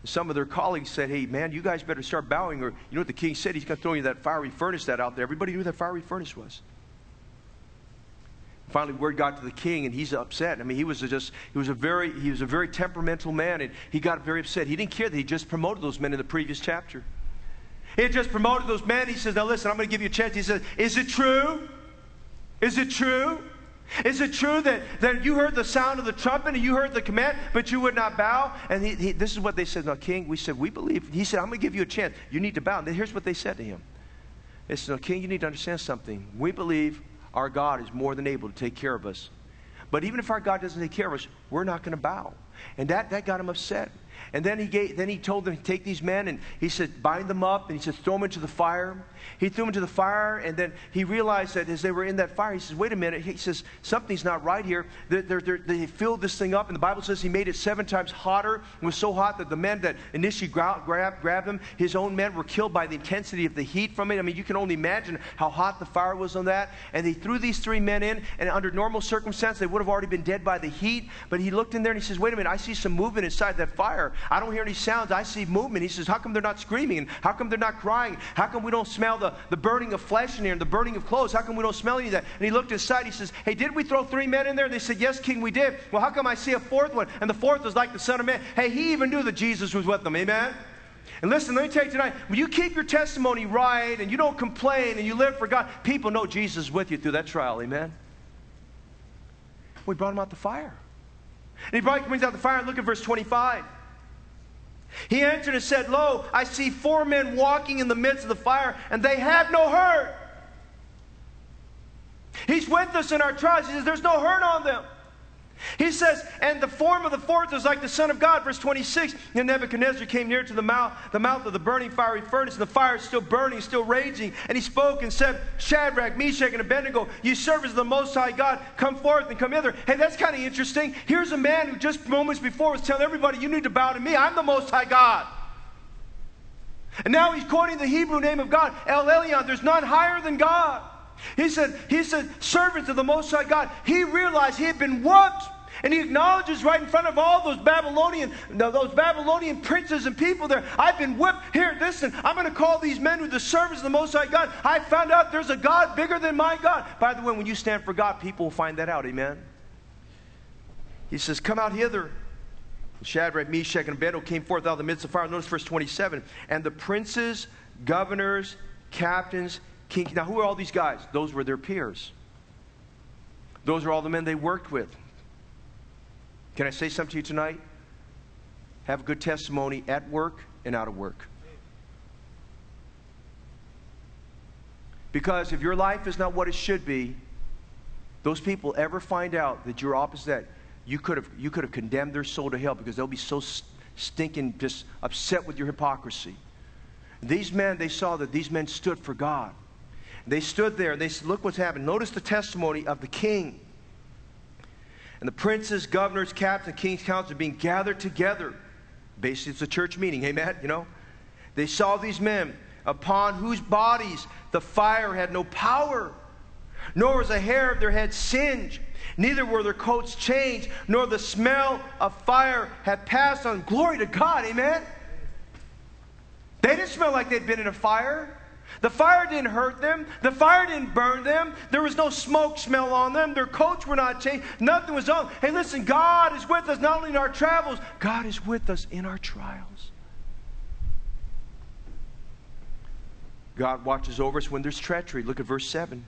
And Some of their colleagues said, hey, man, you guys better start bowing, or you know what the king said? He's going to throw you that fiery furnace that out there. Everybody knew that fiery furnace was. Finally, word got to the king, and he's upset. I mean, he was just he was a very he was a very temperamental man, and he got very upset. He didn't care that he just promoted those men in the previous chapter. He just promoted those men. He says, Now listen, I'm going to give you a chance. He says, Is it true? Is it true? Is it true that, that you heard the sound of the trumpet and you heard the command, but you would not bow? And he, he, this is what they said. Now, King, we said, We believe. He said, I'm going to give you a chance. You need to bow. And here's what they said to him. They said, No, King, you need to understand something. We believe our God is more than able to take care of us. But even if our God doesn't take care of us, we're not going to bow. And that, that got him upset. And then he, gave, then he told them, take these men, and he said, bind them up, and he said, throw them into the fire. He threw them into the fire, and then he realized that as they were in that fire, he says, wait a minute. He says, something's not right here. They're, they're, they're, filled this thing up, and the Bible says he made it seven times hotter. It was so hot that the men that initially grabbed, grabbed, grabbed him, his own men, were killed by the intensity of the heat from it. I mean, you can only imagine how hot the fire was on that. And he threw these three men in, and under normal circumstances, they would have already been dead by the heat. But he looked in there and he says, wait a minute, I see some movement inside that fire. I don't hear any sounds. I see movement. He says, how come they're not screaming? How come they're not crying? How come we don't smell the, the burning of flesh in here and the burning of clothes? How come we don't smell any of that? And he looked inside. He says, hey, did we throw three men in there? And They said, yes, king, we did. Well, how come I see a fourth one? And the fourth was like the son of man. Hey, he even knew that Jesus was with them. Amen? And listen, let me tell you tonight, when you keep your testimony right and you don't complain and you live for God, people know Jesus is with you through that trial. Amen? We brought him out the fire. And he brings out the fire. Look at verse 25. He answered and said, Lo, I see four men walking in the midst of the fire, and they have no hurt. He's with us in our trials. He says, There's no hurt on them. He says, and the form of the fourth is like the Son of God. Verse 26. And Nebuchadnezzar came near to the mouth, the mouth of the burning fiery furnace, and the fire is still burning, still raging. And he spoke and said, Shadrach, Meshach, and Abednego, you servants of the Most High God, come forth and come hither. Hey, that's kind of interesting. Here's a man who just moments before was telling everybody, you need to bow to me. I'm the Most High God. And now he's quoting the Hebrew name of God, El Elyon. There's none higher than God. He said, he said, servants of the Most High God. He realized he had been whooped. And he acknowledges right in front of all those Babylonian, those Babylonian princes and people there. I've been whipped. Here, listen, I'm going to call these men who the servants of the Most High God. I found out there's a God bigger than my God. By the way, when you stand for God, people will find that out. Amen. He says, Come out hither. Shadrach, Meshach, and Abednego came forth out of the midst of fire. Notice verse 27. And the princes, governors, captains, kings. Now, who are all these guys? Those were their peers. Those are all the men they worked with. Can I say something to you tonight? Have a good testimony at work and out of work. Because if your life is not what it should be, those people ever find out that you're opposite you could have you could have condemned their soul to hell because they'll be so stinking just upset with your hypocrisy. These men, they saw that these men stood for God. They stood there and they said, Look what's happened. Notice the testimony of the king. And the princes, governors, captains, king's council being gathered together. Basically, it's a church meeting, amen? You know? They saw these men upon whose bodies the fire had no power, nor was a hair of their head singed, neither were their coats changed, nor the smell of fire had passed on. Glory to God, amen? They didn't smell like they'd been in a fire. The fire didn't hurt them. The fire didn't burn them. There was no smoke smell on them. Their coats were not changed. Nothing was on. Hey, listen, God is with us not only in our travels, God is with us in our trials. God watches over us when there's treachery. Look at verse 7.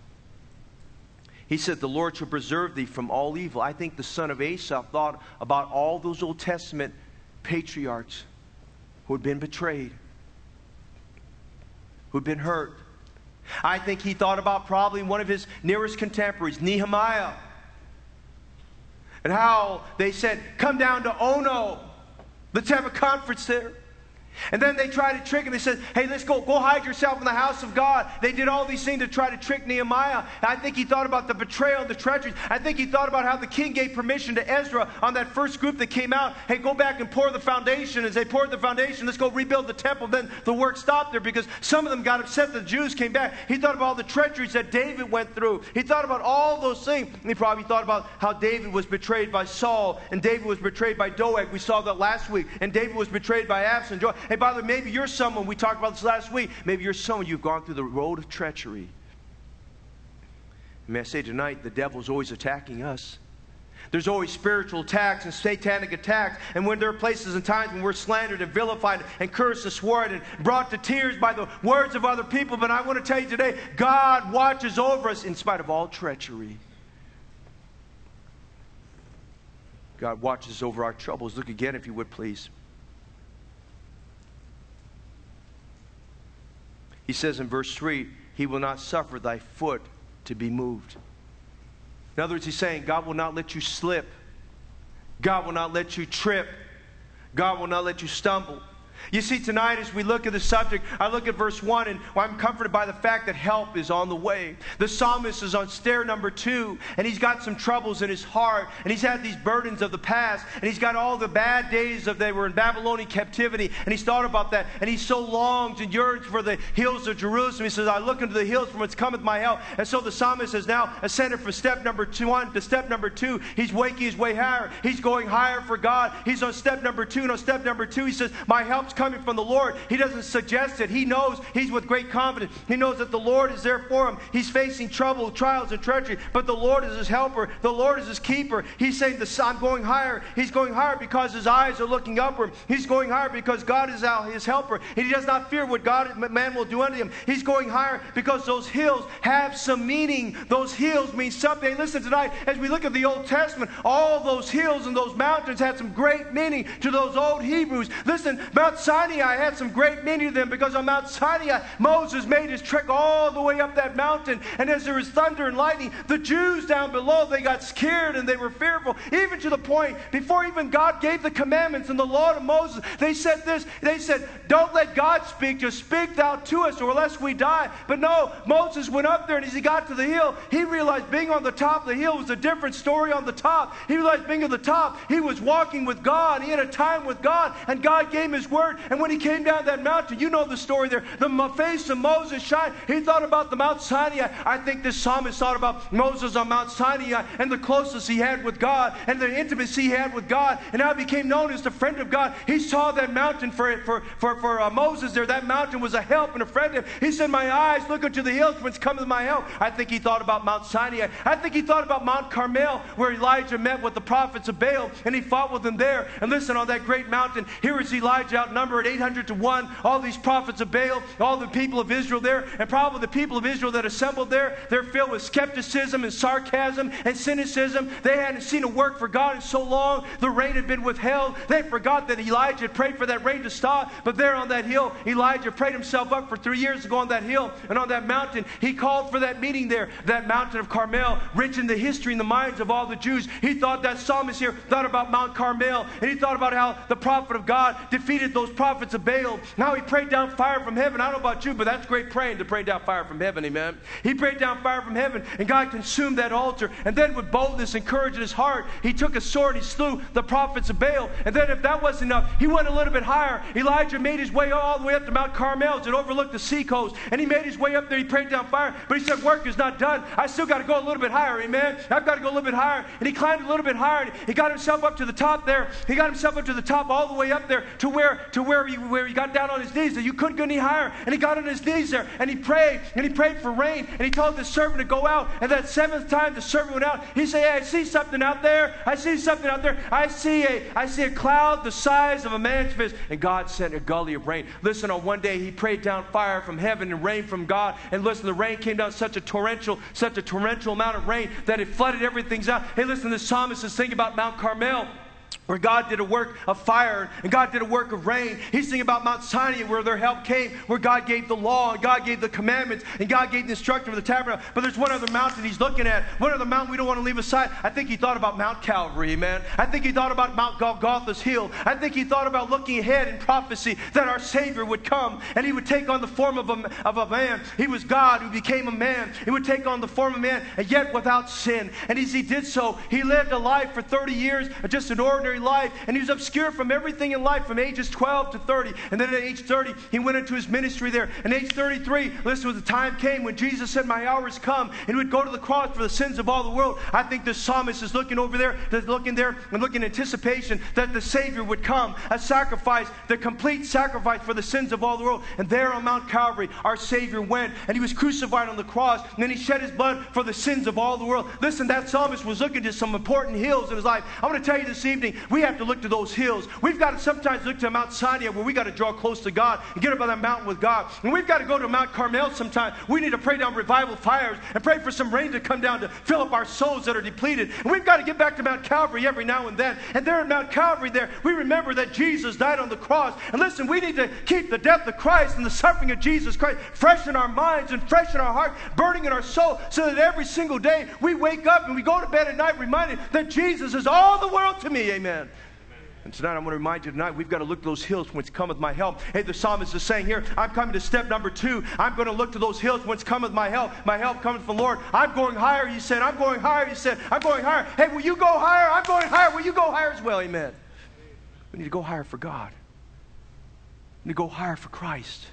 He said, The Lord shall preserve thee from all evil. I think the son of Asaph thought about all those Old Testament patriarchs who had been betrayed who'd been hurt. I think he thought about probably one of his nearest contemporaries, Nehemiah, and how they said, Come down to Ono. Let's have a conference there. And then they tried to trick him. They said, hey, let's go, go hide yourself in the house of God. They did all these things to try to trick Nehemiah. I think he thought about the betrayal, the treachery. I think he thought about how the king gave permission to Ezra on that first group that came out. Hey, go back and pour the foundation. As they poured the foundation, let's go rebuild the temple. Then the work stopped there because some of them got upset that the Jews came back. He thought about all the treacheries that David went through. He thought about all those things. And he probably thought about how David was betrayed by Saul and David was betrayed by Doeg. We saw that last week. And David was betrayed by Absalom. Hey, by the way, maybe you're someone, we talked about this last week, maybe you're someone you've gone through the road of treachery. May I say tonight, the devil's always attacking us. There's always spiritual attacks and satanic attacks. And when there are places and times when we're slandered and vilified and cursed and sworn and brought to tears by the words of other people. But I want to tell you today, God watches over us in spite of all treachery. God watches over our troubles. Look again, if you would, please. He says in verse 3, He will not suffer thy foot to be moved. In other words, He's saying, God will not let you slip, God will not let you trip. God will not let you stumble. You see, tonight as we look at the subject, I look at verse 1 and I'm comforted by the fact that help is on the way. The psalmist is on stair number two, and he's got some troubles in his heart, and he's had these burdens of the past, and he's got all the bad days of they were in Babylonian captivity, and he's thought about that, and he so longs and yearns for the hills of Jerusalem. He says, I look into the hills from whence cometh my help. And so the psalmist has now ascended from step number two one to step number two. He's waking his way higher. He's going higher for God. He's on step number two, and on step number two, he says, My help's coming from the Lord. He doesn't suggest it. He knows he's with great confidence. He knows that the Lord is there for him. He's facing trouble, trials, and treachery, but the Lord is his helper. The Lord is his keeper. He's saying, I'm going higher. He's going higher because his eyes are looking upward. He's going higher because God is out his helper. He does not fear what God man will do unto him. He's going higher because those hills have some meaning. Those hills mean something. Listen tonight, as we look at the Old Testament, all those hills and those mountains had some great meaning to those old Hebrews. Listen, Mount Sinai Sinai had some great many of them because on Mount Sinai, Moses made his trek all the way up that mountain. And as there was thunder and lightning, the Jews down below, they got scared and they were fearful, even to the point, before even God gave the commandments and the law to Moses, they said this, they said, don't let God speak, just speak thou to us or lest we die. But no, Moses went up there and as he got to the hill, he realized being on the top of the hill was a different story on the top. He realized being on the top, he was walking with God. He had a time with God and God gave his word. And when he came down that mountain, you know the story there. The face of Moses shined. He thought about the Mount Sinai. I think this psalmist thought about Moses on Mount Sinai and the closeness he had with God and the intimacy he had with God. And now became known as the friend of God. He saw that mountain for, for, for, for uh, Moses there. That mountain was a help and a friend. He said, My eyes look unto the hills whence cometh my help. I think he thought about Mount Sinai. I think he thought about Mount Carmel where Elijah met with the prophets of Baal and he fought with them there. And listen, on that great mountain, here is Elijah outnumbered 800 to 1. All these prophets of Baal, all the people of Israel there, and probably the people of Israel that assembled there, they're filled with skepticism and sarcasm and cynicism. They hadn't seen a work for God in so long. The rain had been withheld. They forgot that Elijah had prayed for that rain to stop. But there on that hill, Elijah prayed himself up for three years to go on that hill and on that mountain. He called for that meeting there, that mountain of Carmel, rich in the history and the minds of all the Jews. He thought that psalmist here thought about Mount Carmel, and he thought about how the prophet of God defeated those prophets of Baal now he prayed down fire from heaven. I don't know about you, but that's great praying to pray down fire from heaven, amen. He prayed down fire from heaven, and God consumed that altar. And then with boldness and courage in his heart, he took a sword, he slew the prophets of Baal. And then if that wasn't enough, he went a little bit higher. Elijah made his way all the way up to Mount Carmel that overlooked the sea coast. And he made his way up there, he prayed down fire. But he said, work is not done. I still got to go a little bit higher, amen. I've got to go a little bit higher. And he climbed a little bit higher, he got himself up to the top there. He got himself up to the top all the way up there to where to where he where he got down on his knees. That you couldn't go any higher. And he got on his knees there and he prayed and he prayed for rain and he told the servant to go out. And that seventh time the servant went out, he said, Hey, I see something out there. I see something out there. I see a I see a cloud the size of a man's fist. And God sent a gully of rain. Listen, on one day he prayed down fire from heaven and rain from God. And listen, the rain came down such a torrential, such a torrential amount of rain that it flooded everything's out. Hey, listen, the psalmist is thinking about Mount Carmel where God did a work of fire and God did a work of rain. He's thinking about Mount Sinai where their help came, where God gave the law and God gave the commandments and God gave the instruction for the tabernacle. But there's one other mountain he's looking at, one other mountain we don't want to leave aside. I think he thought about Mount Calvary, man. I think he thought about Mount Golgotha's hill. I think he thought about looking ahead in prophecy that our Savior would come and he would take on the form of a, of a man. He was God who became a man. He would take on the form of man and yet without sin. And as he did so, he lived a life for 30 years, just an ordinary life, and he was obscure from everything in life from ages 12 to 30. And then at age 30, he went into his ministry there. And age 33, listen, the time came when Jesus said, My hour has come, and he would go to the cross for the sins of all the world. I think the psalmist is looking over there, looking there, and looking in anticipation that the Savior would come, a sacrifice, the complete sacrifice for the sins of all the world. And there on Mount Calvary, our Savior went, and he was crucified on the cross, and then he shed his blood for the sins of all the world. Listen, that psalmist was looking to some important hills in his life. I want to tell you this evening, we have to look to those hills. We've got to sometimes look to Mount Sinai where we got to draw close to God and get up on that mountain with God. And we've got to go to Mount Carmel sometime. We need to pray down revival fires and pray for some rain to come down to fill up our souls that are depleted. And we've got to get back to Mount Calvary every now and then. And there at Mount Calvary, there, we remember that Jesus died on the cross. And listen, we need to keep the death of Christ and the suffering of Jesus Christ fresh in our minds and fresh in our heart, burning in our soul, so that every single day we wake up and we go to bed at night reminded that Jesus is all the world to me. Amen. And tonight I want to remind you tonight we've got to look to those hills whence cometh my help. Hey, the psalmist is saying here, I'm coming to step number two. I'm going to look to those hills whence cometh my help. My help cometh from the Lord. I'm going higher, he said. I'm going higher, he said. I'm going higher. Hey, will you go higher? I'm going higher. Will you go higher as well? Amen. We need to go higher for God. We need to go higher for Christ.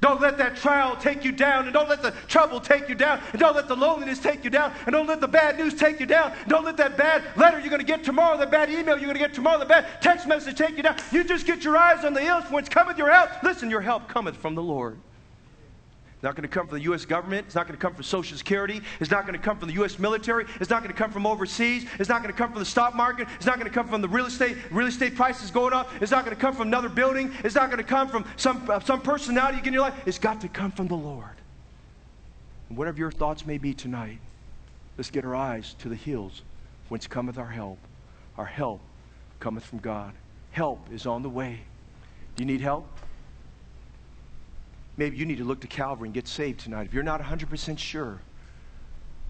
Don't let that trial take you down, and don't let the trouble take you down, and don't let the loneliness take you down, and don't let the bad news take you down. Don't let that bad letter you're going to get tomorrow, that bad email you're going to get tomorrow, the bad text message take you down. You just get your eyes on the hills whence cometh your help. Listen, your help cometh from the Lord. It's not going to come from the U.S. government. It's not going to come from Social Security. It's not going to come from the U.S. military. It's not going to come from overseas. It's not going to come from the stock market. It's not going to come from the real estate. Real estate prices going up. It's not going to come from another building. It's not going to come from some, uh, some personality in your life. It's got to come from the Lord. And whatever your thoughts may be tonight, let's get our eyes to the hills whence cometh our help. Our help cometh from God. Help is on the way. Do you need help? Maybe you need to look to Calvary and get saved tonight. If you're not 100% sure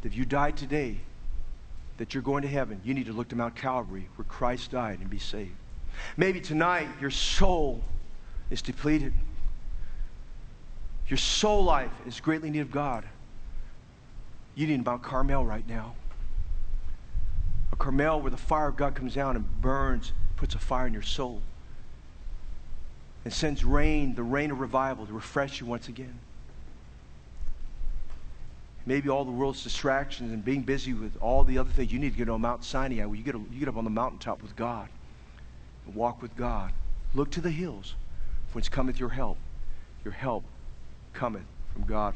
that if you died today, that you're going to heaven, you need to look to Mount Calvary where Christ died and be saved. Maybe tonight your soul is depleted. Your soul life is greatly in need of God. You need Mount Carmel right now. A Carmel where the fire of God comes down and burns, puts a fire in your soul and sends rain, the rain of revival, to refresh you once again. Maybe all the world's distractions and being busy with all the other things. You need to get on Mount Sinai where you get, you get up on the mountaintop with God and walk with God. Look to the hills, for whence cometh your help. Your help cometh from God.